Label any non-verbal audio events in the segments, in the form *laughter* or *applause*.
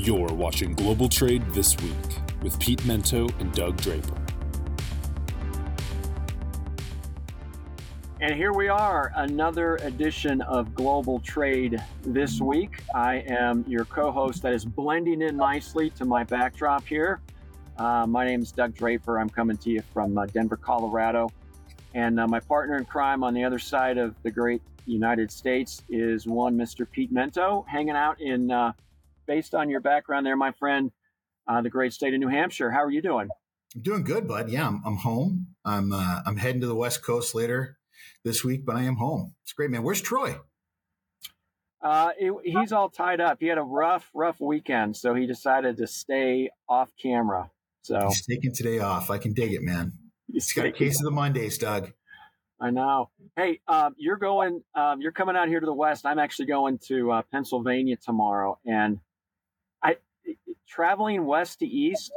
You're watching Global Trade This Week with Pete Mento and Doug Draper. And here we are, another edition of Global Trade This Week. I am your co host that is blending in nicely to my backdrop here. Uh, my name is Doug Draper. I'm coming to you from uh, Denver, Colorado. And uh, my partner in crime on the other side of the great United States is one Mr. Pete Mento, hanging out in, uh, based on your background there, my friend, uh, the great state of New Hampshire. How are you doing? I'm doing good, bud. Yeah, I'm, I'm home. I'm uh, I'm heading to the West Coast later this week, but I am home. It's great, man. Where's Troy? Uh, it, he's all tied up. He had a rough, rough weekend, so he decided to stay off camera. So he's taking today off. I can dig it, man. He's got a case of the Mondays, Doug. I know. Hey, um, you're going. Um, you're coming out here to the west. I'm actually going to uh, Pennsylvania tomorrow, and traveling west to east.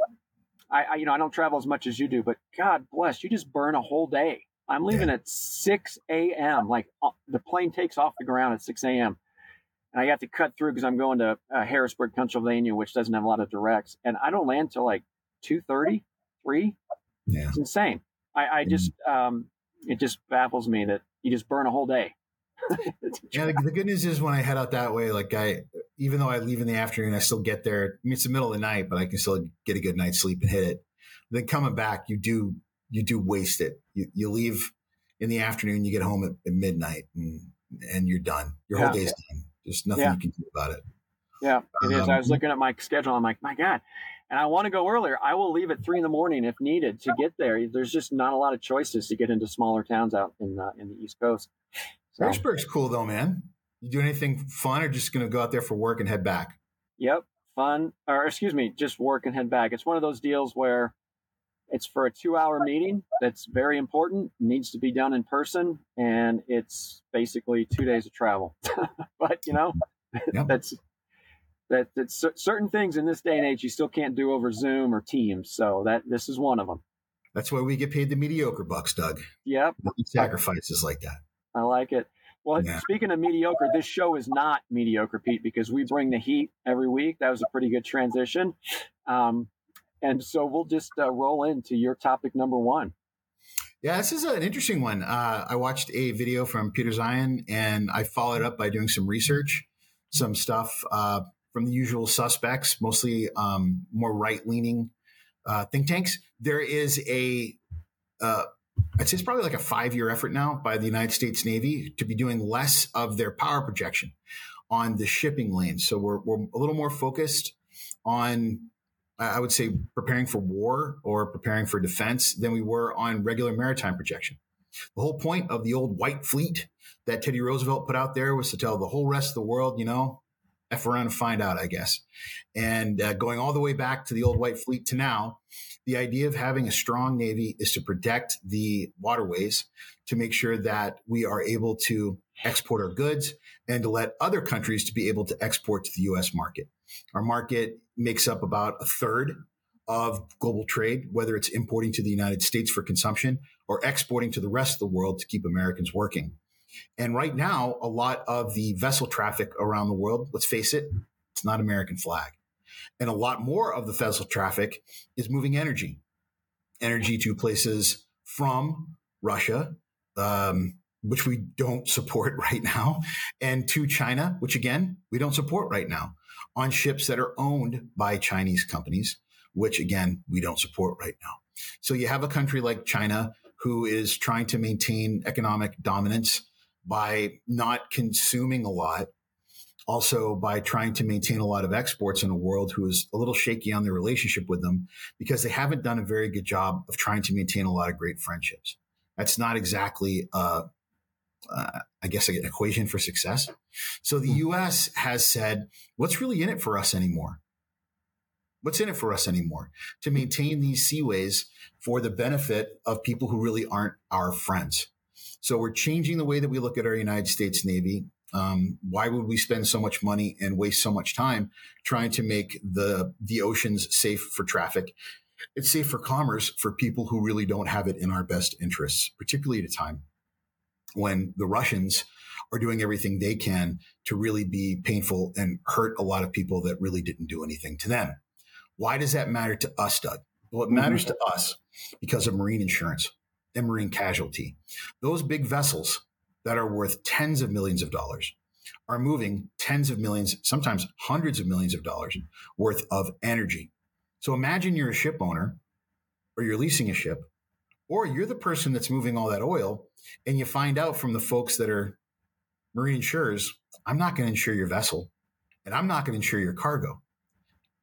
I, I, you know I don't travel as much as you do, but God bless you, just burn a whole day. I'm leaving yeah. at 6 a.m. Like uh, the plane takes off the ground at 6 a.m. And I have to cut through because I'm going to uh, Harrisburg, Pennsylvania, which doesn't have a lot of directs, and I don't land till like 2:30, 3. Yeah, it's insane. I, I just um, it just baffles me that you just burn a whole day. *laughs* yeah, the, the, good news is when I head out that way, like I, even though I leave in the afternoon, I still get there. I mean, it's the middle of the night, but I can still get a good night's sleep and hit it. Then coming back, you do you do waste it. You, you leave in the afternoon, you get home at, at midnight, and and you're done. Your whole yeah. day's done. There's nothing yeah. you can do about it. Yeah, it um, is. I was looking at my schedule. I'm like, my God, and I want to go earlier. I will leave at three in the morning if needed to get there. There's just not a lot of choices to get into smaller towns out in uh, in the East Coast. So. Cool though, man. You do anything fun, or just going to go out there for work and head back? Yep, fun. Or excuse me, just work and head back. It's one of those deals where it's for a two-hour meeting that's very important, needs to be done in person, and it's basically two days of travel. *laughs* but you know, yep. that's that, that certain things in this day and age you still can't do over Zoom or Teams. So that this is one of them. That's why we get paid the mediocre bucks, Doug. Yep. Sacrifices like that. I like it. Well, yeah. speaking of mediocre, this show is not mediocre, Pete, because we bring the heat every week. That was a pretty good transition. Um, and so we'll just uh, roll into your topic number one. Yeah, this is an interesting one. Uh, I watched a video from Peter Zeihan and I followed up by doing some research, some stuff uh, from the usual suspects, mostly um, more right leaning uh, think tanks. There is a, uh, I'd say it's probably like a five year effort now by the United States Navy to be doing less of their power projection on the shipping lanes. So we're, we're a little more focused on I would say preparing for war or preparing for defense than we were on regular maritime projection. The whole point of the old white fleet that Teddy Roosevelt put out there was to tell the whole rest of the world, you know, F around and find out, I guess. And uh, going all the way back to the old white fleet to now, the idea of having a strong Navy is to protect the waterways to make sure that we are able to export our goods and to let other countries to be able to export to the U.S. market. Our market makes up about a third of global trade, whether it's importing to the United States for consumption or exporting to the rest of the world to keep Americans working. And right now, a lot of the vessel traffic around the world, let's face it, it's not American flag. And a lot more of the vessel traffic is moving energy, energy to places from Russia, um, which we don't support *laughs* right now, and to China, which again, we don't support right now on ships that are owned by Chinese companies, which again, we don't support right now. So you have a country like China who is trying to maintain economic dominance by not consuming a lot, also by trying to maintain a lot of exports in a world who is a little shaky on their relationship with them because they haven't done a very good job of trying to maintain a lot of great friendships. That's not exactly uh, uh, I guess, an equation for success. So the hmm. U.S. has said, what's really in it for us anymore? What's in it for us anymore to maintain these seaways for the benefit of people who really aren't our friends? So we're changing the way that we look at our United States Navy. Um, why would we spend so much money and waste so much time trying to make the the oceans safe for traffic? It's safe for commerce for people who really don't have it in our best interests, particularly at a time when the Russians are doing everything they can to really be painful and hurt a lot of people that really didn't do anything to them. Why does that matter to us, Doug? Well, it mm-hmm. matters to us because of marine insurance and marine casualty. Those big vessels that are worth tens of millions of dollars are moving tens of millions, sometimes hundreds of millions of dollars worth of energy. So imagine you're a ship owner or you're leasing a ship or you're the person that's moving all that oil and you find out from the folks that are marine insurers, I'm not going to insure your vessel and I'm not going to insure your cargo.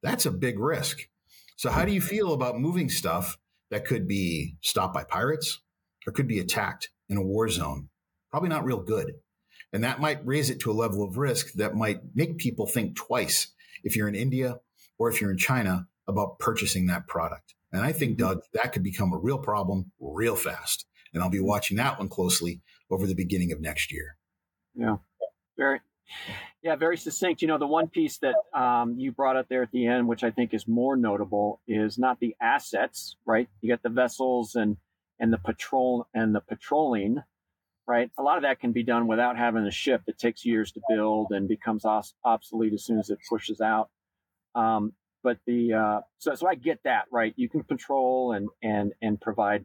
That's a big risk. So how do you feel about moving stuff that could be stopped by pirates or could be attacked in a war zone? Probably not real good. And that might raise it to a level of risk that might make people think twice if you're in India or if you're in China about purchasing that product. And I think, mm-hmm. Doug, that could become a real problem real fast. And I'll be watching that one closely over the beginning of next year. Yeah. Very, yeah, very succinct. You know, the one piece that um, you brought up there at the end, which I think is more notable, is not the assets, right? You get the vessels and and the patrol and the patrolling, right? A lot of that can be done without having a ship that takes years to build and becomes os- obsolete as soon as it pushes out. Um, but the uh, so so I get that right. You can patrol and and and provide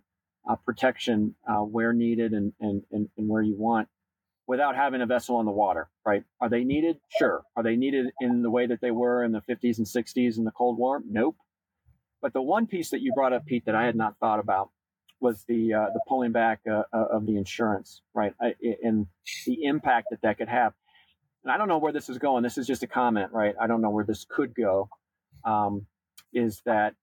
uh, protection uh, where needed and and and where you want without having a vessel on the water, right? Are they needed? Sure. Are they needed in the way that they were in the 50s and 60s in the Cold War? Nope. But the one piece that you brought up, Pete, that I had not thought about was the uh, the pulling back uh, uh of the insurance, right? I, and the impact that that could have. And I don't know where this is going. This is just a comment, right? I don't know where this could go um, is that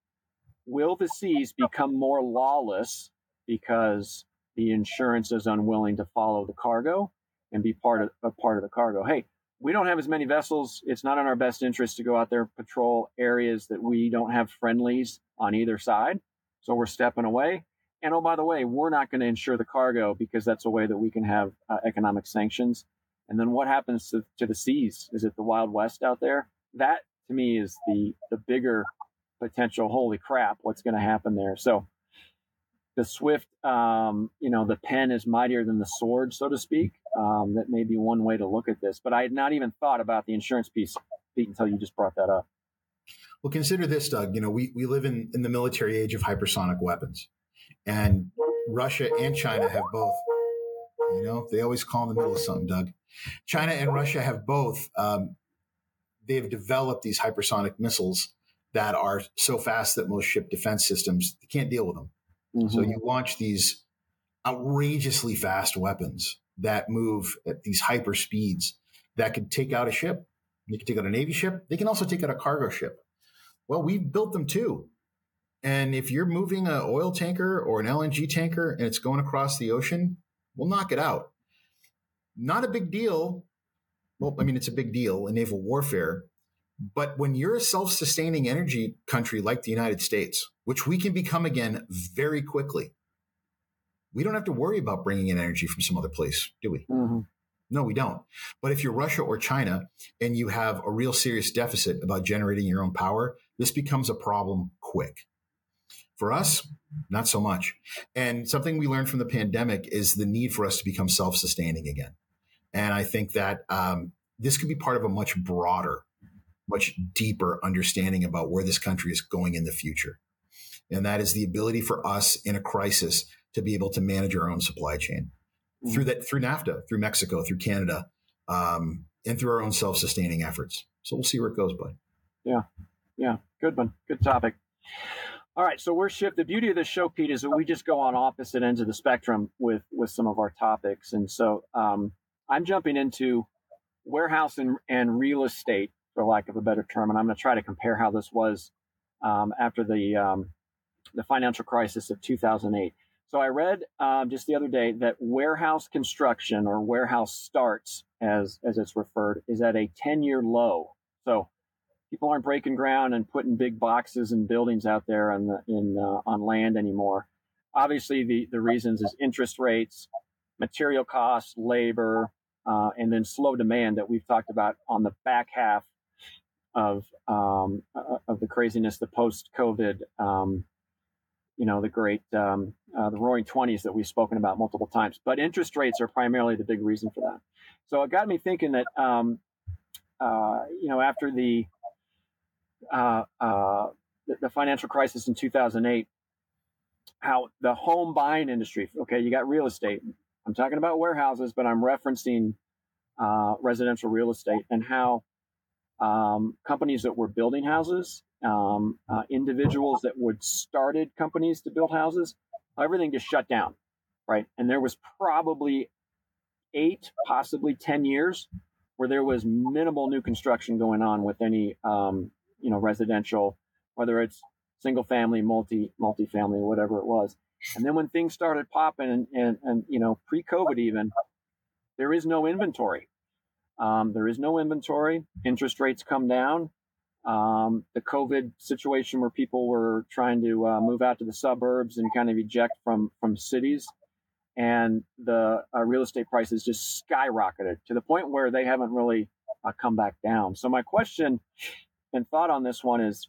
will the seas become more lawless because the insurance is unwilling to follow the cargo and be part of a part of the cargo? Hey, we don't have as many vessels. It's not in our best interest to go out there patrol areas that we don't have friendlies on either side. So we're stepping away. And oh, by the way, we're not going to insure the cargo because that's a way that we can have uh, economic sanctions. And then what happens to, to the seas? Is it the Wild West out there? That to me is the the bigger potential. Holy crap, what's going to happen there? So the swift, um, you know, the pen is mightier than the sword, so to speak. Um, that may be one way to look at this, but I had not even thought about the insurance piece, Pete, until you just brought that up. Well, consider this, Doug. You know, we, we live in, in the military age of hypersonic weapons, and Russia and China have both. You know, they always call in the middle of something, Doug. China and Russia have both um, they've developed these hypersonic missiles that are so fast that most ship defense systems can't deal with them. Mm-hmm. So you launch these outrageously fast weapons that move at these hyper speeds that could take out a ship. They can take out a Navy ship. They can also take out a cargo ship. Well, we've built them too. And if you're moving an oil tanker or an LNG tanker and it's going across the ocean, we'll knock it out. Not a big deal well, I mean, it's a big deal in naval warfare. But when you're a self sustaining energy country like the United States, which we can become again very quickly, we don't have to worry about bringing in energy from some other place, do we? Mm-hmm. No, we don't. But if you're Russia or China and you have a real serious deficit about generating your own power, this becomes a problem quick. For us, not so much. And something we learned from the pandemic is the need for us to become self sustaining again. And I think that um, this could be part of a much broader, much deeper understanding about where this country is going in the future. And that is the ability for us in a crisis to be able to manage our own supply chain mm-hmm. through that, through NAFTA, through Mexico, through Canada, um, and through our own self-sustaining efforts. So we'll see where it goes, bud. Yeah. Yeah. Good one. Good topic. All right, so we're shift. The beauty of this show, Pete, is that we just go on opposite ends of the spectrum with with some of our topics, and so um, I'm jumping into warehouse and, and real estate, for lack of a better term, and I'm going to try to compare how this was um, after the um, the financial crisis of 2008. So I read um, just the other day that warehouse construction or warehouse starts, as as it's referred, is at a 10 year low. So people aren't breaking ground and putting big boxes and buildings out there on the in uh, on land anymore. Obviously, the the reasons is interest rates, material costs, labor, uh, and then slow demand that we've talked about on the back half of um, uh, of the craziness, the post COVID um, you know the great um, uh, the Roaring Twenties that we've spoken about multiple times. But interest rates are primarily the big reason for that. So it got me thinking that um, uh, you know after the, uh, uh the the financial crisis in 2008, how the home buying industry. Okay, you got real estate. I'm talking about warehouses, but I'm referencing uh, residential real estate and how um, companies that were building houses, um, uh, individuals that would started companies to build houses, everything just shut down, right? And there was probably eight, possibly ten years where there was minimal new construction going on with any, um, you know, residential, whether it's single family, multi multi-family, whatever it was. And then when things started popping, and, and, and you know, pre-COVID even, there is no inventory. Um, there is no inventory. Interest rates come down. Um, the COVID situation where people were trying to uh, move out to the suburbs and kind of eject from from cities, and the uh, real estate prices just skyrocketed to the point where they haven't really uh, come back down. So my question and thought on this one is: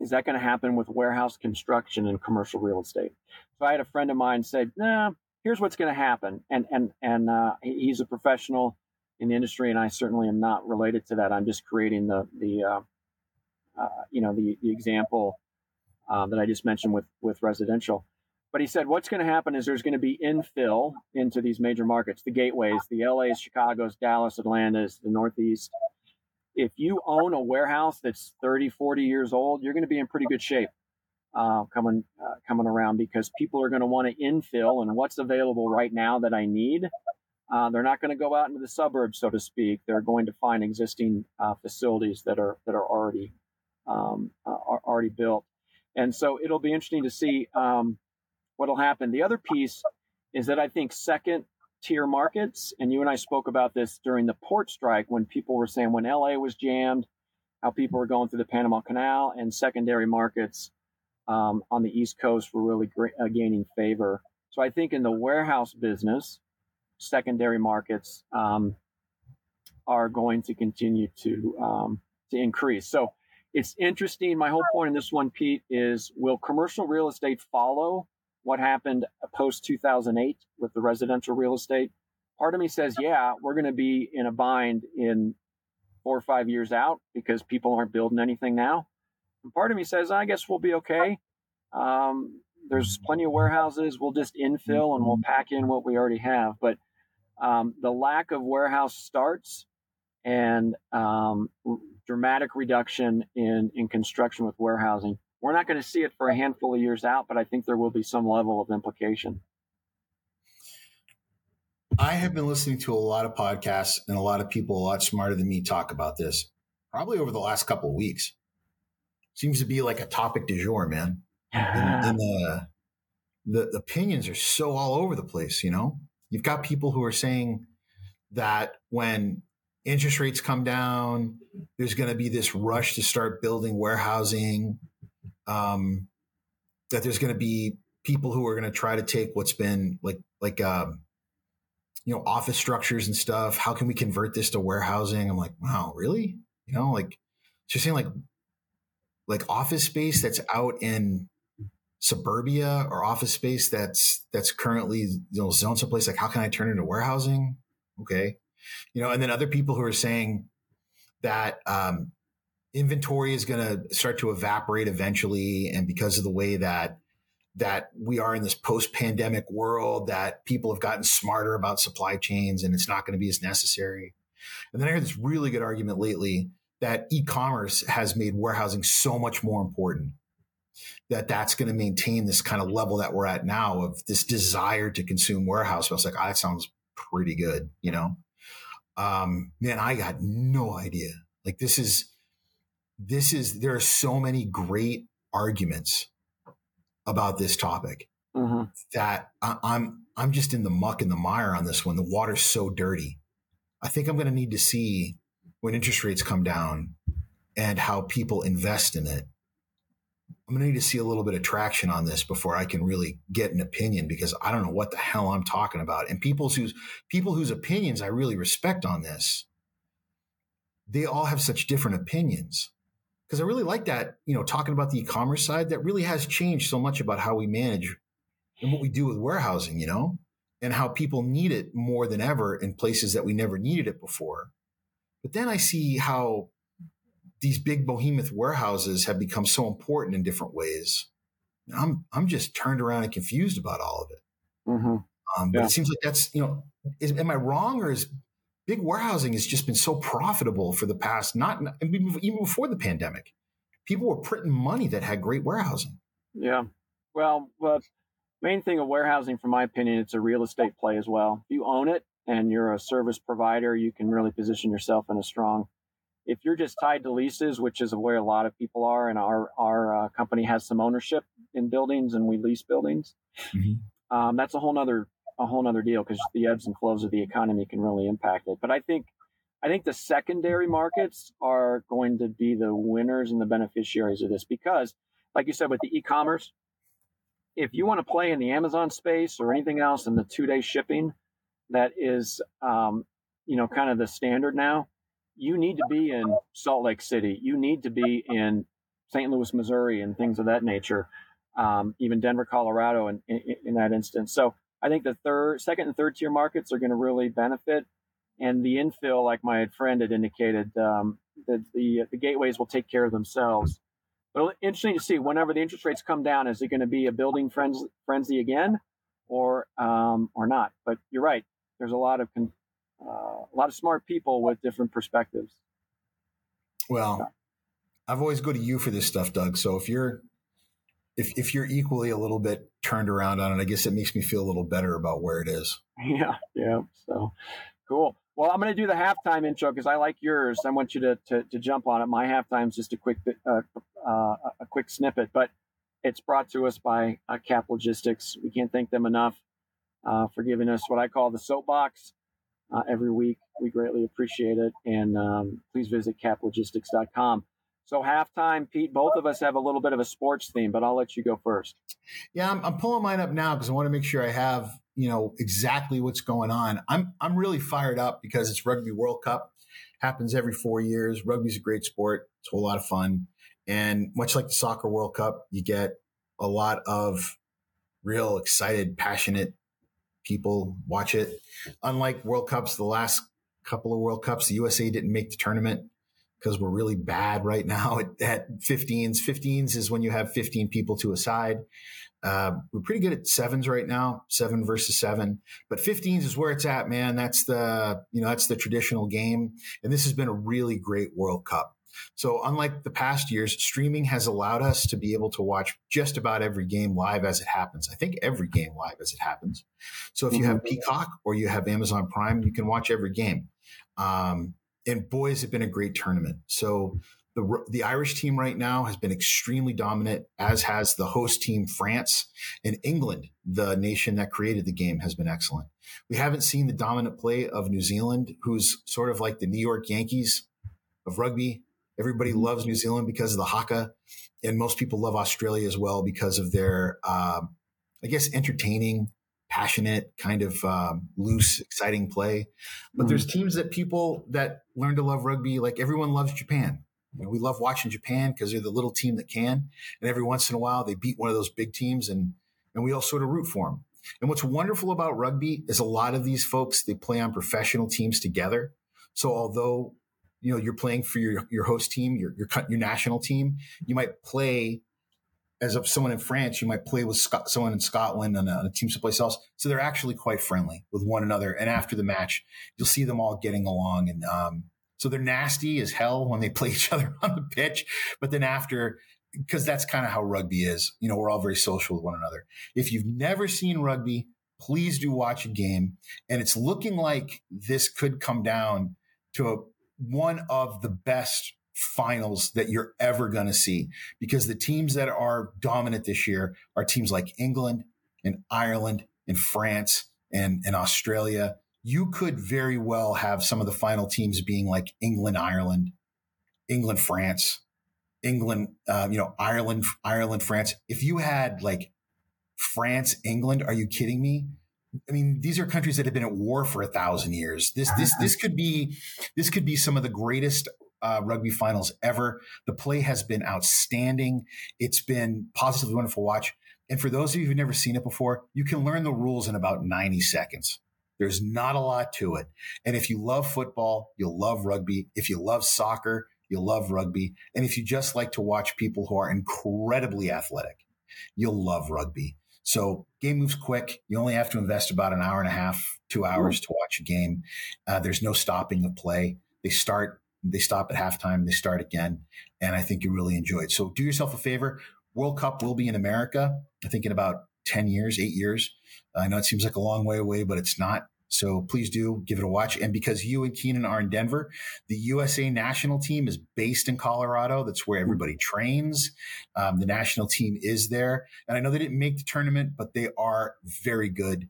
Is that going to happen with warehouse construction and commercial real estate? So I had a friend of mine say, "Nah, here's what's going to happen," and and and uh, he's a professional in the industry, and I certainly am not related to that. I'm just creating the the uh, uh, you know the the example um, that I just mentioned with with residential. But he said what's going to happen is there's going to be infill into these major markets, the gateways, the LA's, Chicago's, Dallas, Atlanta's, the Northeast. If you own a warehouse that's 30, 40 years old, you're going to be in pretty good shape uh, coming uh, coming around because people are going to want to infill and what's available right now that I need uh, they're not going to go out into the suburbs, so to speak. They're going to find existing uh, facilities that are that are already um, uh, are already built, and so it'll be interesting to see um, what'll happen. The other piece is that I think second tier markets, and you and I spoke about this during the port strike when people were saying when LA was jammed, how people were going through the Panama Canal, and secondary markets um, on the East Coast were really gra- uh, gaining favor. So I think in the warehouse business secondary markets um, are going to continue to um, to increase. So it's interesting. My whole point in this one, Pete, is will commercial real estate follow what happened post 2008 with the residential real estate? Part of me says, yeah, we're going to be in a bind in four or five years out because people aren't building anything now. And part of me says, I guess we'll be okay. Um, there's plenty of warehouses. We'll just infill and we'll pack in what we already have. But um, the lack of warehouse starts and um, dramatic reduction in, in construction with warehousing. We're not going to see it for a handful of years out, but I think there will be some level of implication. I have been listening to a lot of podcasts and a lot of people a lot smarter than me talk about this, probably over the last couple of weeks. Seems to be like a topic du jour, man. *laughs* and, and the, the the opinions are so all over the place, you know. You've got people who are saying that when interest rates come down, there's going to be this rush to start building warehousing. Um, that there's going to be people who are going to try to take what's been like like um, you know office structures and stuff. How can we convert this to warehousing? I'm like, wow, really? You know, like so you're saying like like office space that's out in suburbia or office space that's that's currently you know zoned someplace like how can i turn into warehousing? Okay. You know and then other people who are saying that um, inventory is going to start to evaporate eventually and because of the way that that we are in this post-pandemic world that people have gotten smarter about supply chains and it's not going to be as necessary. And then i heard this really good argument lately that e-commerce has made warehousing so much more important that that's going to maintain this kind of level that we're at now of this desire to consume warehouse. I was like, oh, that sounds pretty good, you know? Um, man, I got no idea. Like this is, this is, there are so many great arguments about this topic mm-hmm. that I, I'm, I'm just in the muck and the mire on this one. The water's so dirty. I think I'm going to need to see when interest rates come down and how people invest in it I'm going to need to see a little bit of traction on this before I can really get an opinion because I don't know what the hell I'm talking about. And people's whose people whose opinions I really respect on this, they all have such different opinions because I really like that, you know, talking about the e-commerce side, that really has changed so much about how we manage and what we do with warehousing, you know, and how people need it more than ever in places that we never needed it before. But then I see how these big behemoth warehouses have become so important in different ways. I'm I'm just turned around and confused about all of it. Mm-hmm. Um, but yeah. it seems like that's you know, is, am I wrong or is big warehousing has just been so profitable for the past not even before the pandemic. People were printing money that had great warehousing. Yeah. Well, well, main thing of warehousing, from my opinion, it's a real estate play as well. If you own it and you're a service provider, you can really position yourself in a strong. If you're just tied to leases, which is where a lot of people are, and our our uh, company has some ownership in buildings and we lease buildings, mm-hmm. um, that's a whole other a whole other deal because the ebbs and flows of the economy can really impact it. But I think I think the secondary markets are going to be the winners and the beneficiaries of this because, like you said, with the e-commerce, if you want to play in the Amazon space or anything else in the two-day shipping, that is, um, you know, kind of the standard now. You need to be in Salt Lake City. You need to be in St. Louis, Missouri, and things of that nature. Um, even Denver, Colorado, in, in, in that instance. So I think the third, second, and third tier markets are going to really benefit, and the infill, like my friend had indicated, um, the the gateways will take care of themselves. But interesting to see whenever the interest rates come down, is it going to be a building frenzy, frenzy again, or um, or not? But you're right. There's a lot of uh, a lot of smart people with different perspectives. Well, I've always go to you for this stuff, Doug. So if you're if if you're equally a little bit turned around on it, I guess it makes me feel a little better about where it is. *laughs* Yeah, yeah. So cool. Well, I'm going to do the halftime intro because I like yours. I want you to, to, to jump on it. My halftime is just a quick uh, uh, a quick snippet, but it's brought to us by uh, Cap Logistics. We can't thank them enough uh, for giving us what I call the soapbox uh, every week. We greatly appreciate it, and um, please visit caplogistics.com. So halftime, Pete, both of us have a little bit of a sports theme, but I'll let you go first. Yeah, I'm, I'm pulling mine up now because I want to make sure I have you know exactly what's going on. I'm I'm really fired up because it's Rugby World Cup, happens every four years. Rugby's a great sport; it's a whole lot of fun, and much like the Soccer World Cup, you get a lot of real excited, passionate people watch it. Unlike World Cups, the last couple of World Cups, the USA didn't make the tournament because we're really bad right now *laughs* at, at 15s. 15s is when you have 15 people to a side. Uh, we're pretty good at sevens right now, seven versus seven, but 15s is where it's at, man. That's the, you know, that's the traditional game. And this has been a really great World Cup. So unlike the past years, streaming has allowed us to be able to watch just about every game live as it happens. I think every game live as it happens. So if you have mm-hmm. Peacock or you have Amazon Prime, you can watch every game. Um, and boys, it's been a great tournament. So the the Irish team right now has been extremely dominant, as has the host team France and England. The nation that created the game has been excellent. We haven't seen the dominant play of New Zealand, who's sort of like the New York Yankees of rugby. Everybody mm-hmm. loves New Zealand because of the haka, and most people love Australia as well because of their, uh, I guess, entertaining passionate, kind of um, loose, exciting play. But mm there's teams that people that learn to love rugby, like everyone loves Japan. You know, we love watching Japan because they're the little team that can. And every once in a while, they beat one of those big teams, and and we all sort of root for them. And what's wonderful about rugby is a lot of these folks they play on professional teams together. So although you know you're playing for your your host team, your your your national team, you might play as of someone in France, you might play with Scot- someone in Scotland and a, on a team someplace else. So they're actually quite friendly with one another. And after the match, you'll see them all getting along. And um, so they're nasty as hell when they *laughs* play each other on the pitch. But then after, because that's kind of how rugby is, you know, we're all very social with one another. If you've never seen rugby, please do watch a game. And it's looking like this could come down to a, one of the best finals that you're ever going to see because the teams that are dominant this year are teams like England and Ireland and France and, and Australia. You could very well have some of the final teams being like England, Ireland, England, France, England, uh, you know, Ireland, Ireland, France. If you had like France, England, are you kidding me? I mean, these are countries that have been at war for a thousand years. This, this, this could be, this could be some of the greatest uh, rugby finals ever. The play has been outstanding. It's been positively wonderful watch. And for those of you who've never seen it before, you can learn the rules in about 90 seconds. There's not a lot to it. And if you love football, you'll love rugby. If you love soccer, you'll love rugby. And if you just like to watch people who are incredibly athletic, you'll love rugby. So game moves quick. You only have to invest about an hour and a half, two hours to watch a game. Uh, there's no stopping of play. They start, they stop at halftime, they start again. And I think you really enjoy it. So do yourself a favor. World Cup will be in America, I think in about 10 years, eight years. I know it seems like a long way away, but it's not. So please do give it a watch. And because you and Keenan are in Denver, the USA national team is based in Colorado. That's where everybody trains. Um, the national team is there. And I know they didn't make the tournament, but they are very good,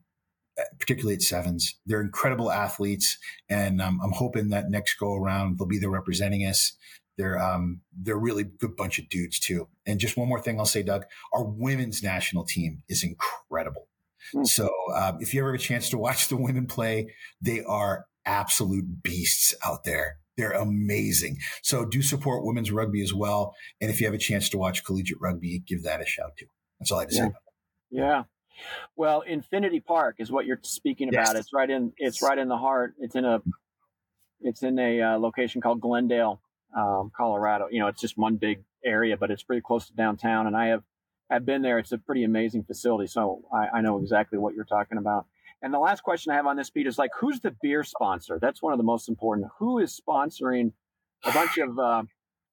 uh, particularly at sevens. They're incredible athletes. And um, I'm hoping that next go around, they'll be there representing us. They're um, they're really good bunch of dudes too. And just one more thing I'll say, Doug, our women's national team is incredible. Mm. So um, if you ever have a chance to watch the women play, they are absolute beasts out there. They're amazing. So do support women's rugby as well. And if you have a chance to watch collegiate rugby, give that a shout too. That's all I have to yeah. say. Yeah. Well, Infinity Park is what you're speaking about. Yes. It's right in. It's right in the heart. It's in a. It's in a uh, location called Glendale, um, Colorado. You know, it's just one big area, but it's pretty close to downtown. And I have have been there. It's a pretty amazing facility. So I, I, know exactly what you're talking about. And the last question I have on this beat is like, who's the beer sponsor? That's one of the most important. Who is sponsoring a bunch of uh,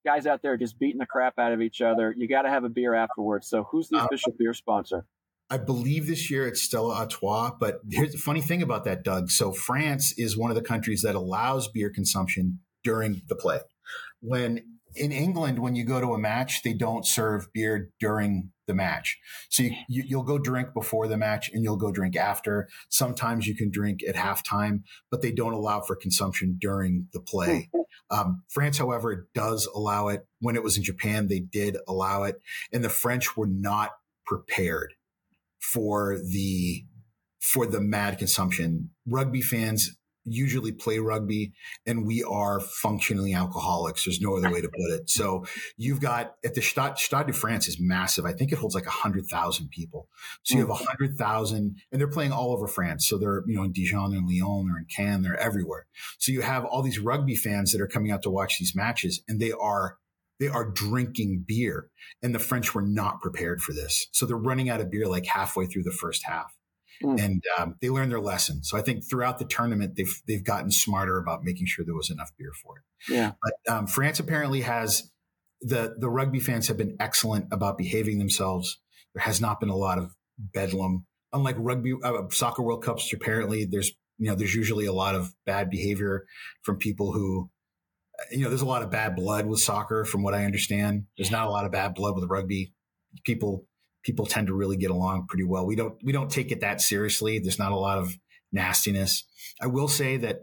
guys out there just beating the crap out of each other? You got to have a beer afterwards. So who's the uh, official uh, beer sponsor? I believe this year it's Stella Artois. But here's the funny thing about that, Doug. So France is one of the countries that allows beer consumption during the play. When in England, when you go to a match, they don't serve beer during the match. So you, you, will go drink before the match and you'll go drink after. Sometimes you can drink at halftime, but they don't allow for consumption during the play. Um, France, however, does allow it. When it was in Japan, they did allow it. And the French were not prepared for the for the mad consumption. Rugby fans usually play rugby and we are functionally alcoholics. There's no other way to put it. So you've got at the Stade, Stade de France is massive. I think it holds like a hundred thousand people. So you have a hmm. hundred thousand and they're playing all over France. So they're, you know, in Dijon and Lyon, they're in Cannes, they're everywhere. So you have all these rugby fans that are coming out to watch these matches and they are they are drinking beer and the French were not prepared for this. So they're running out of beer like halfway through the first half. Mm. And um, they learned their lesson. So I think throughout the tournament, they've they've gotten smarter about making sure there was enough beer for it. Yeah. But um, France apparently has the the rugby fans have been excellent about behaving themselves. There has not been a lot of bedlam. Unlike rugby, uh, soccer World Cups, apparently there's you know there's usually a lot of bad behavior from people who you know there's a lot of bad blood with soccer from what I understand. There's not a lot of bad blood with rugby. People people tend to really get along pretty well. We don't we don't take it that seriously. There's not a lot of nastiness. I will say that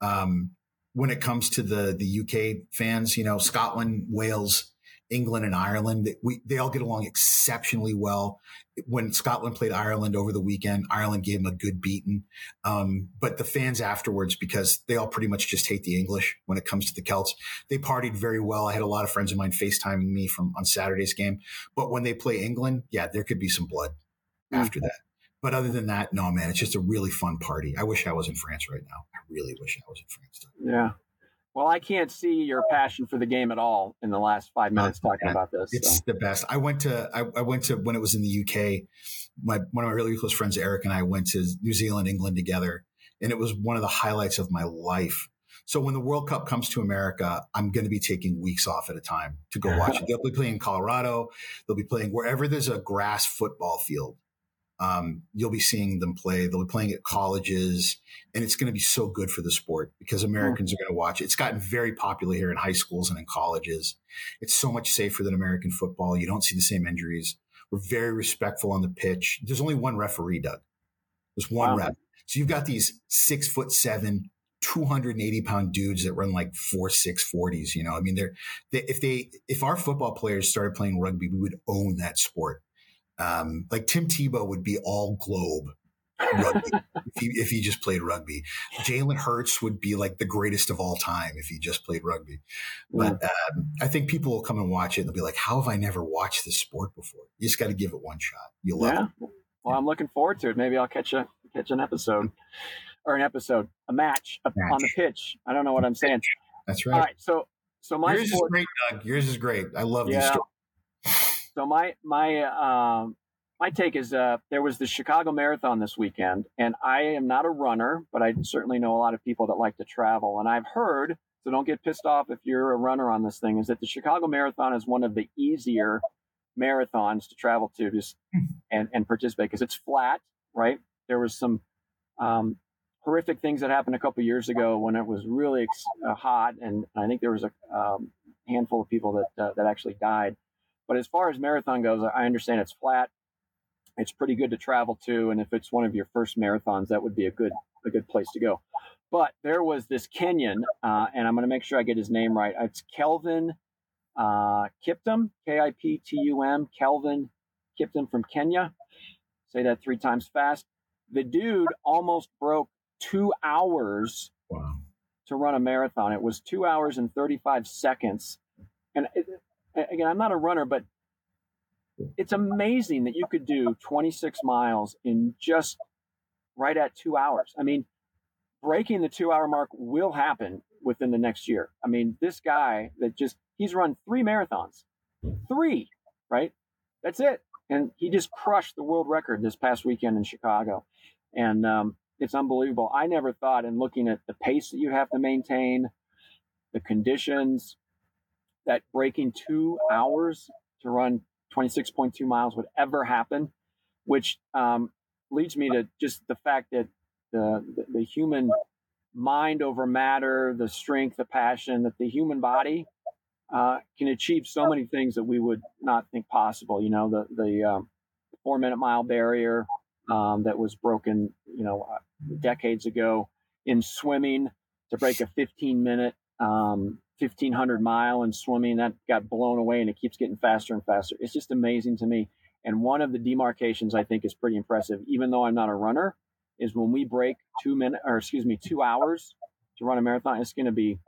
um, when it comes to the the UK fans, you know, Scotland, Wales, England, and Ireland, we they all get along exceptionally well when Scotland played Ireland over the weekend, Ireland gave them a good beating. Um, but the fans afterwards, because they all pretty much just hate the English when it comes to the Celts, they partied very well. I had a lot of friends of mine FaceTiming me from on Saturday's game. But when they play England, yeah, there could be some blood mm-hmm. after that. But other than that, no, man, it's just a really fun party. I wish I was in France right now. I really wish I was in France. Yeah. Well, I can't see your passion for the game at all in the last five minutes talking about this. It's so. the best. I went to I, I, went to when it was in the UK. My one of my really close friends, Eric, and I went to New Zealand, England together, and it was one of the highlights of my life. So when the World Cup comes to America, I'm going to be taking weeks off at a time to go watch it. *laughs* They'll be playing in Colorado. They'll be playing wherever there's a grass football field um, you'll be seeing them play. They'll be playing at colleges, and it's going to be so good for the sport because Americans mm. are going to watch it. It's gotten very popular here in high schools and in colleges. It's so much safer than American football. You don't see the same injuries. We're very respectful on the pitch. There's only one referee, Doug. There's one wow. rep. So you've got these six foot seven, 280 pound dudes that run like four, six forties. You know, I mean, they're, they, if they, if our football players started playing rugby, we would own that sport um, like Tim Tebow would be all globe rugby if, he, if he just played rugby. Jalen Hurts would be like the greatest of all time if he just played rugby. But um, I think people will come and watch it and they'll be like, "How have I never watched this sport before?" You just got to give it one shot. You'll love yeah. it. Well, I'm looking forward to it. Maybe I'll catch a catch an episode or an episode, a match, a, Match. on the pitch. I don't know what I'm saying. That's All right. right, so so my Yours sport, is great, Doug. Yours is great. I love these Yeah. stories. So my my um my take is uh there was the Chicago Marathon this weekend, and I am not a runner, but I certainly know a lot of people that like to travel, and I've heard. So don't get pissed off if you're a runner on this thing. Is that the Chicago Marathon is one of the easier marathons to travel to, just and and participate because it's flat, right? There was some um, horrific things that happened a couple years ago when it was really ex- uh, hot, and I think there was a um, handful of people that uh, that actually died. But as far as marathon goes, I understand it's flat. It's pretty good to travel to, and if it's one of your first marathons, that would be a good a good place to go. But there was this Kenyan, uh, and I'm going to make sure I get his name right. It's Kelvin uh, Kiptum, K I P T U M, Kelvin Kiptum from Kenya. Say that three times fast. The dude almost broke two hours Wow. to run a marathon. It was two hours and 35 seconds. And it, again, I'm not a runner, but it's amazing that you could do 26 miles in just right at two hours. I mean, breaking the two hour mark will happen within the next year. I mean, this guy that just, he's run three marathons, three, right? That's it. And he just crushed the world record this past weekend in Chicago. And um, it's unbelievable. I never thought in looking at the pace that you have to maintain, the conditions, that breaking two hours to run 26.2 miles would ever happen, which um, leads me to just the fact that the, the, human mind over matter, the strength, the passion, that the human body uh, can achieve so many things that we would not think possible. You know, the the um, four minute mile barrier um, that was broken, you know, uh, decades ago in swimming to break a 15 minute, um, 1500 mile and swimming that got blown away and it keeps getting faster and faster. It's just amazing to me. And one of the demarcations I think is pretty impressive, even though I'm not a runner, is when we break two minutes or excuse me, two hours to run a marathon. It's going to be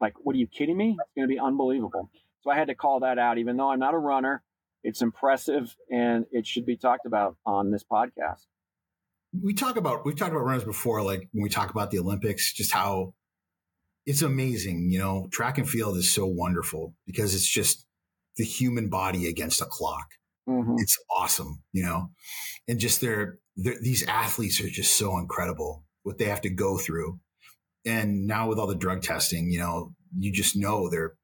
like, what are you kidding me? It's going to be unbelievable. So I had to call that out, even though I'm not a runner. It's impressive and it should be talked about on this podcast. we talk about we've talked about runners before like when we talk about the olympics just how it's amazing you know track and field is so wonderful because it's just the human body against a clock. Mhm. it's awesome you know? And just their, their these athletes are just so incredible what they have to go through. And now with all the drug testing you know you just know they're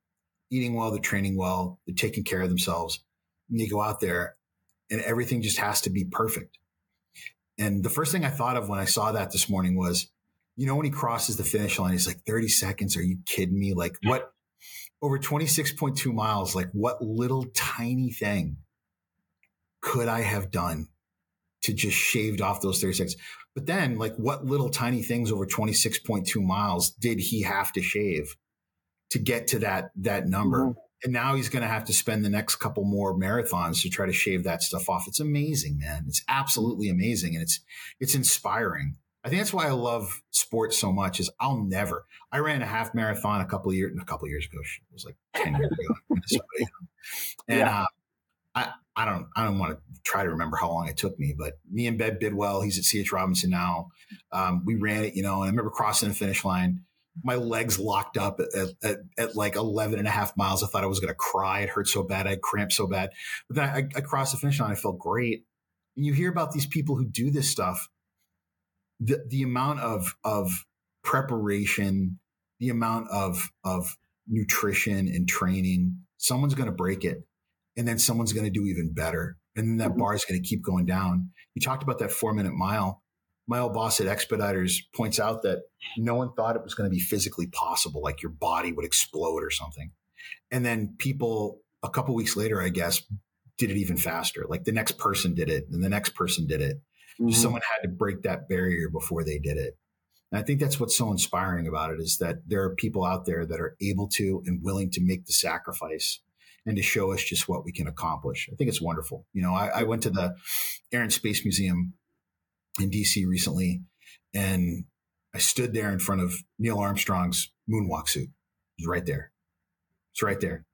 eating well they're training well they're taking care of themselves. And you go out there and everything just has to be perfect. And the first thing I thought of when I saw that this morning was, you know, when he crosses the finish line, he's like 30 seconds. Are you kidding me? Like what over 26.2 miles, like what little tiny thing could I have done to just shaved off those 30 seconds? But then like what little tiny things over 26.2 miles did he have to shave to get to that, that number? Mhm. And now he's going to have to spend the next couple more marathons to try to shave that stuff off. It's amazing, man. It's absolutely amazing. And it's, it's inspiring. I think that's why I love sports so much is I'll never, I ran a half marathon a couple of years, a couple of years ago. It was like 10 years ago. Minnesota, you know. And, Yeah. uh, I, I don't, I don't want to try to remember how long it took me, but me and Ben Bidwell, he's at CH Robinson now. Um, we ran it, you know, and I remember crossing the finish line my legs locked up at, at, at, like 11 and a half miles. I thought I was going to cry. It hurt so bad. I cramps so bad. But then I, I crossed the finish line. I felt great. And you hear about these people who do this stuff. The, the amount of, of preparation, the amount of, of nutrition and training, someone's going to break it. And then someone's going to do even better. And then that Mhm. bar is going to keep going down. You talked about that four minute mile. My old boss at Expeditors points out that no one thought it was going to be physically possible, like your body would explode or something. And then people a couple weeks later, I guess, did it even faster. Like the next person did it, and the next person did it. Mhm. Someone had to break that barrier before they did it. And I think that's what's so inspiring about it is that there are people out there that are able to and willing to make the sacrifice and to show us just what we can accomplish. I think it's wonderful. You know, I, I went to the Air and Space Museum in DC recently, and I stood there in front of Neil Armstrong's moonwalk suit. It's right there. It's right there.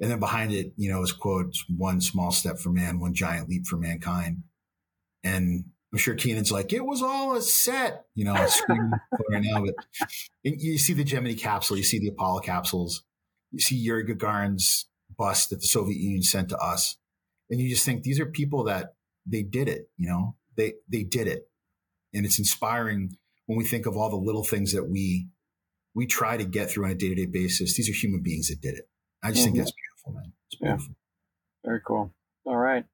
And then behind it, you know, his quote, one small step for man, one giant leap for mankind. And I'm sure Keenan's like, it was all a set, you know, screaming *laughs* right now. But you see the Gemini capsule, you see the Apollo capsules, you see Yuri Gagarin's bust that the Soviet Union sent to us. And you just think these are people that they did it, you know, they, they did it. And it's inspiring when we think of all the little things that we, we try to get through on a day to day basis. These are human beings that did it. I just mm-hmm. think that's beautiful, man. It's beautiful. Yeah. Very cool. All right.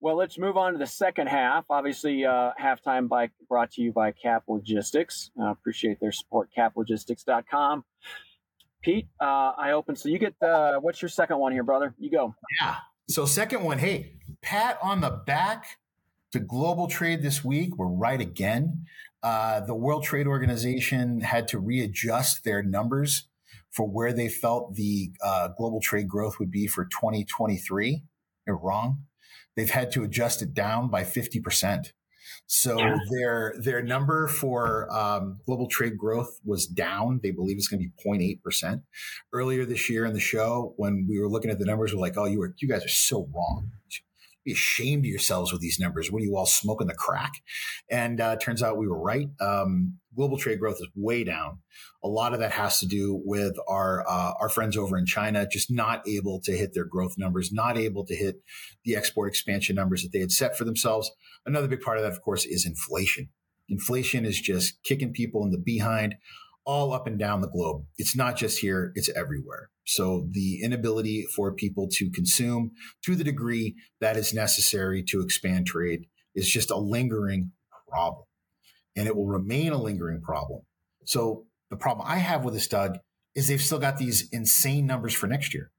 Well, let's move on to the second half. Obviously, uh, halftime by brought to you by Cap Logistics. Uh, appreciate their support. CapLogistics.com. Pete, uh, I open. So you get the, what's your second one here, brother? You go. Yeah. So second one, hey, pat on the back to global trade this week. We're right again. Uh, the World Trade Organization had to readjust their numbers for where they felt the uh, global trade growth would be for 2023. They're wrong they've had to adjust it down by 50%. So yeah. their their number for um, global trade growth was down. They believe it's going to be 0.8 Earlier this year in the show, when we were looking at the numbers, we're like, "Oh, you were you guys are so wrong be ashamed of yourselves with these numbers. What are you all smoking the crack? And uh, turns out we were right. Um, global trade growth is way down. A lot of that has to do with our uh, our friends over in China just not able to hit their growth numbers, not able to hit the export expansion numbers that they had set for themselves. Another big part of that, of course, is inflation. Inflation is just kicking people in the behind all up and down the globe. It's not just here, it's everywhere. So the inability for people to consume to the degree that is necessary to expand trade is just a lingering problem. And it will remain a lingering problem. So the problem I have with this, Doug, is they've still got these insane numbers for next year.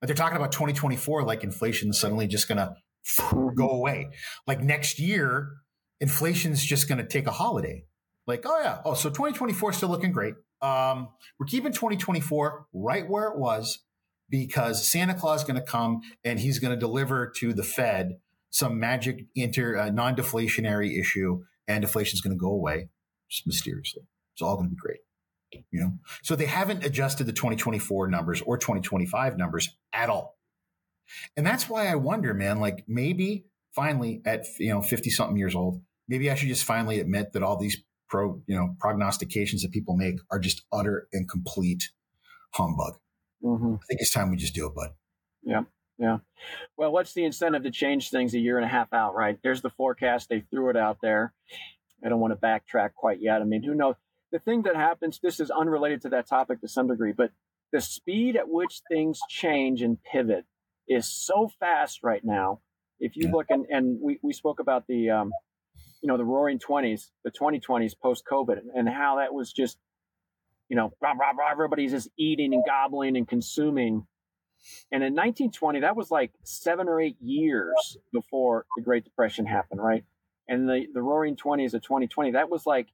But they're talking about 2024, like inflation suddenly just going to go away. Like next year, inflation's just going to take a holiday. Like, oh yeah, oh, so 2024 is still looking great. Um, we're keeping 2024 right where it was because Santa Claus is going to come and he's going to deliver to the Fed some magic inter uh, non-deflationary issue, and deflation is going to go away just mysteriously. It's all going to be great. You know, so they haven't adjusted the 2024 numbers or 2025 numbers at all, and that's why I wonder, man. Like maybe finally at you know 50 something years old, maybe I should just finally admit that all these pro, you know, prognostications that people make are just utter and complete humbug. Mm-hmm. I think it's time we just do it, bud. Yeah. Yeah. Well, what's the incentive to change things a year and a half out, right? There's the forecast. They threw it out there. I don't want to backtrack quite yet. I mean, who knows? The thing that happens, this is unrelated to that topic to some degree, but the speed at which things change and pivot is so fast right now. If you look and, and we, we spoke about the um, you know, the roaring 20s, the 2020s post COVID, and how that was just, you know, rah, rah, rah, everybody's just eating and gobbling and consuming. And in 1920, that was like seven or eight years before the Great Depression happened, right? And the, the roaring 20s of 2020, that was like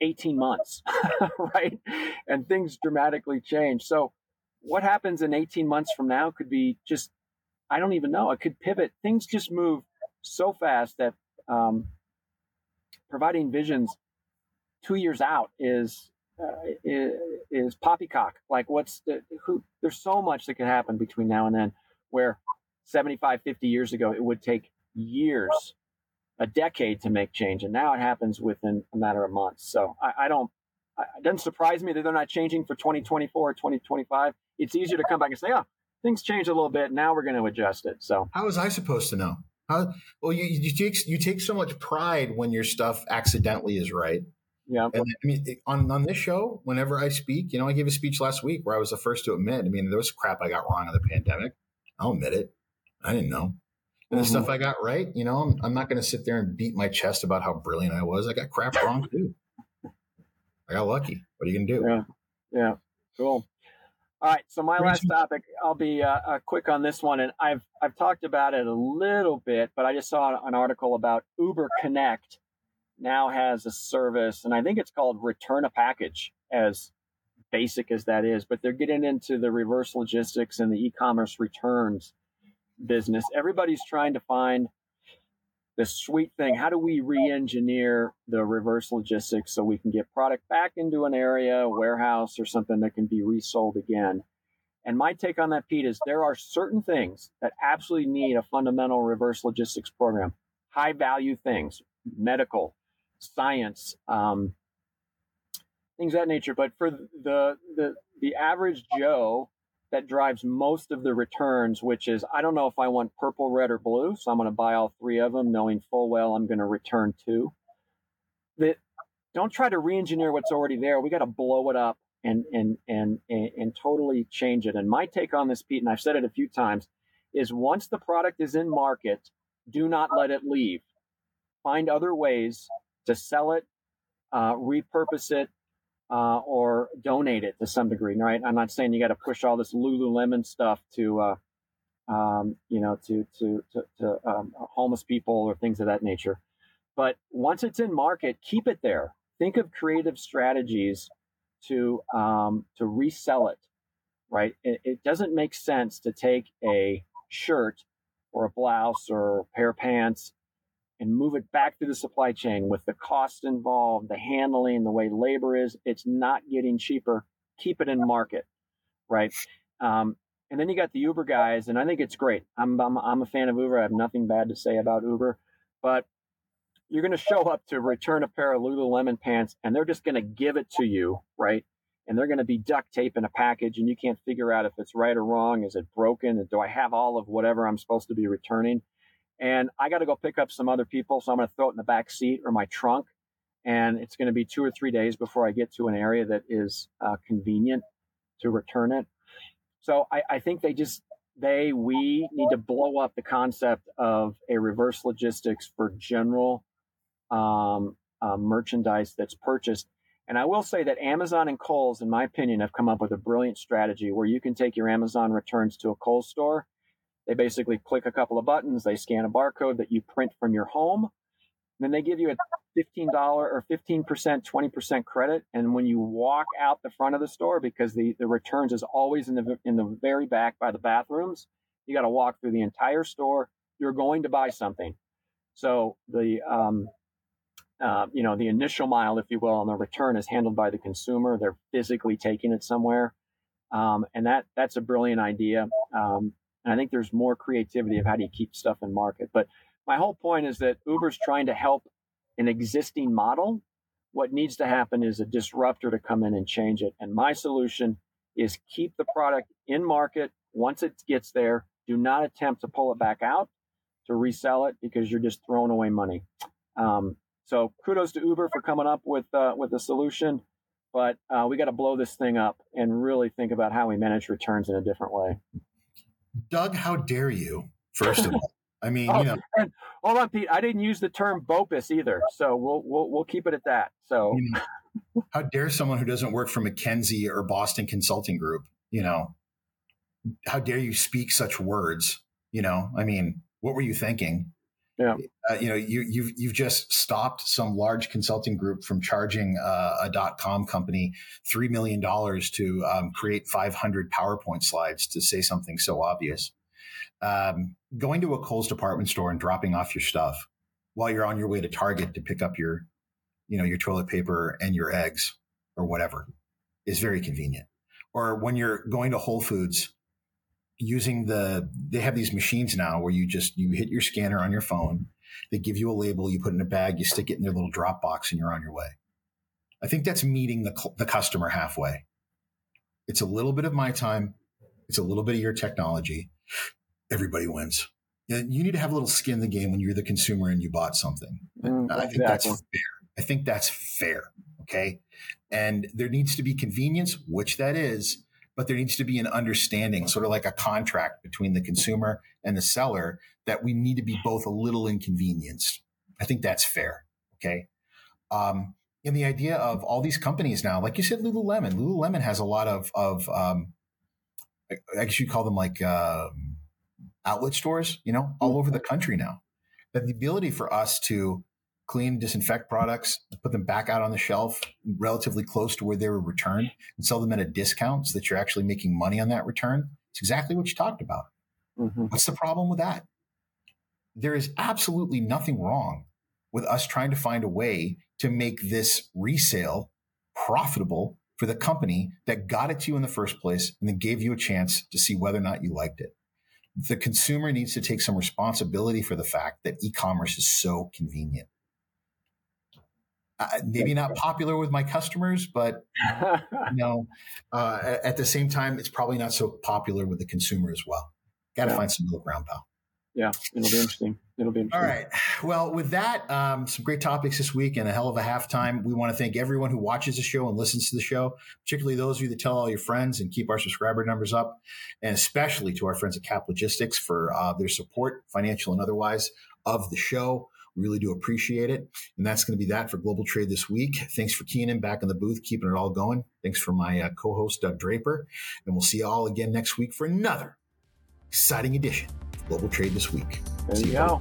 18 months, *laughs* right? And things dramatically change. So, what happens in 18 months from now could be just, I don't even know. It could pivot. Things just move so fast that um, providing visions two years out is uh, is, is poppycock. Like, what's the who? There's so much that can happen between now and then. Where 75, 50 years ago, it would take years, a decade to make change, and now it happens within a matter of months. So I, I don't. It doesn't surprise me that they're not changing for 2024 or 2025. It's easier to come back and say, "Oh, things changed a little bit. Now we're going to adjust it." So how was I supposed to know? How, well, you, you take you take so much pride when your stuff accidentally is right. Yeah. And I mean, on on this show, whenever I speak, you know, I gave a speech last week where I was the first to admit. I mean, there was crap I got wrong in the pandemic. I'll admit it. I didn't know. And the mm-hmm. stuff I got right, you know, I'm, I'm not going to sit there and beat my chest about how brilliant I was. I got crap wrong *laughs* too. I got lucky. What are you going to do? Yeah. Yeah. Cool. All right, so my last topic, I'll be uh, uh, quick on this one, and I've I've talked about it a little bit, but I just saw an article about Uber Connect now has a service, and I think it's called Return a Package, as basic as that is, but they're getting into the reverse logistics and the e-commerce returns business. Everybody's trying to find the sweet thing. How do we re-engineer the reverse logistics so we can get product back into an area warehouse or something that can be resold again? And my take on that pete is there are certain things that absolutely need a fundamental reverse logistics program. High value things medical science um, things that nature but for the the the average joe that drives most of the returns, which is I don't know if I want purple, red, or blue, so I'm going to buy all three of them, knowing full well I'm going to return two. That don't try to re-engineer what's already there. We got to blow it up and, and and and and totally change it. And my take on this, Pete, and I've said it a few times, is once the product is in market, do not let it leave. Find other ways to sell it, uh, repurpose it, uh, or donate it to some degree, right? I'm not saying you got to push all this Lululemon stuff to, uh, um, you know, to to to, to um, homeless people or things of that nature. But once it's in market, keep it there. Think of creative strategies to um, to resell it, right? It, it doesn't make sense to take a shirt or a blouse or a pair of pants and move it back through the supply chain with the cost involved, the handling, the way labor is, it's not getting cheaper. Keep it in market, right? Um, and then you got the Uber guys, and I think it's great. I'm, I'm, I'm a fan of Uber. I have nothing bad to say about Uber, but you're going to show up to return a pair of Lululemon pants, and they're just going to give it to you, right? And they're going to be duct tape in a package, and you can't figure out if it's right or wrong. Is it broken? Do I have all of whatever I'm supposed to be returning? And I got to go pick up some other people. So I'm going to throw it in the back seat or my trunk. And it's going to be two or three days before I get to an area that is uh, convenient to return it. So I, I think they just, they, we need to blow up the concept of a reverse logistics for general um, uh, merchandise that's purchased. And I will say that Amazon and Kohl's, in my opinion, have come up with a brilliant strategy where you can take your Amazon returns to a Kohl's store they basically click a couple of buttons, they scan a barcode that you print from your home. Then they give you a $15 or 15%, 20% credit. And when you walk out the front of the store, because the, the returns is always in the, in the very back by the bathrooms, you got to walk through the entire store. You're going to buy something. So the, um, uh, you know, the initial mile, if you will, on the return is handled by the consumer. They're physically taking it somewhere. Um, and that, that's a brilliant idea. Um, and I think there's more creativity of how do you keep stuff in market. But my whole point is that Uber's trying to help an existing model. What needs to happen is a disruptor to come in and change it. And my solution is keep the product in market. Once it gets there, do not attempt to pull it back out to resell it because you're just throwing away money. Um, so kudos to Uber for coming up with uh, with a solution, but uh, we got to blow this thing up and really think about how we manage returns in a different way. Doug, how dare you? First of *laughs* all, I mean, oh, you know, and, hold on, Pete. I didn't use the term BOPIS either, so we'll we'll we'll keep it at that. So, you know, how dare someone who doesn't work for McKinsey or Boston Consulting Group? You know, how dare you speak such words? You know, I mean, what were you thinking? Yeah. Uh, you know, you, you've you've just stopped some large consulting group from charging uh, a dot com company three million dollars to um, create 500 PowerPoint slides to say something so obvious. Um, going to a Kohl's department store and dropping off your stuff while you're on your way to Target to pick up your, you know, your toilet paper and your eggs or whatever is very convenient. Or when you're going to Whole Foods using the they have these machines now where you just you hit your scanner on your phone they give you a label you put in a bag you stick it in their little drop box and you're on your way. I think that's meeting the, the customer halfway. It's a little bit of my time it's a little bit of your technology everybody wins. You need to have a little skin in the game when you're the consumer and you bought something. Mm, i think that's fair. I think that's fair okay? And there needs to be convenience which that is but there needs to be an understanding, sort of like a contract between the consumer and the seller that we need to be both a little inconvenienced. I think that's fair. Okay. Um, and the idea of all these companies now, like you said, Lululemon, Lululemon has a lot of, of, um, I guess you call them like, uh, outlet stores, you know, all over the country now. That the ability for us to clean, disinfect products, put them back out on the shelf relatively close to where they were returned and sell them at a discount so that you're actually making money on that return. It's exactly what you talked about. Mm-hmm. What's the problem with that? there is absolutely nothing wrong with us trying to find a way to make this resale profitable for the company that got it to you in the first place and then gave you a chance to see whether or not you liked it. The consumer needs to take some responsibility for the fact that e-commerce is so convenient. Uh, maybe not popular with my customers, but *laughs* you know, uh, at the same time, it's probably not so popular with the consumer as well. Got to yeah. find some middle ground, pal. Yeah, it'll be interesting. It'll be interesting. All right. Well, with that, um, some great topics this week and a hell of a halftime. We want to thank everyone who watches the show and listens to the show, particularly those of you that tell all your friends and keep our subscriber numbers up, and especially to our friends at Cap Logistics for uh, their support, financial and otherwise, of the show. Really do appreciate it. And that's going to be that for Global Trade this week. Thanks for Keenan back in the booth, keeping it all going. Thanks for my uh, co host, Doug Draper. And we'll see you all again next week for another exciting edition of Global Trade this week. There see you go.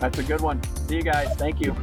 That's a good one. See you guys. Thank you.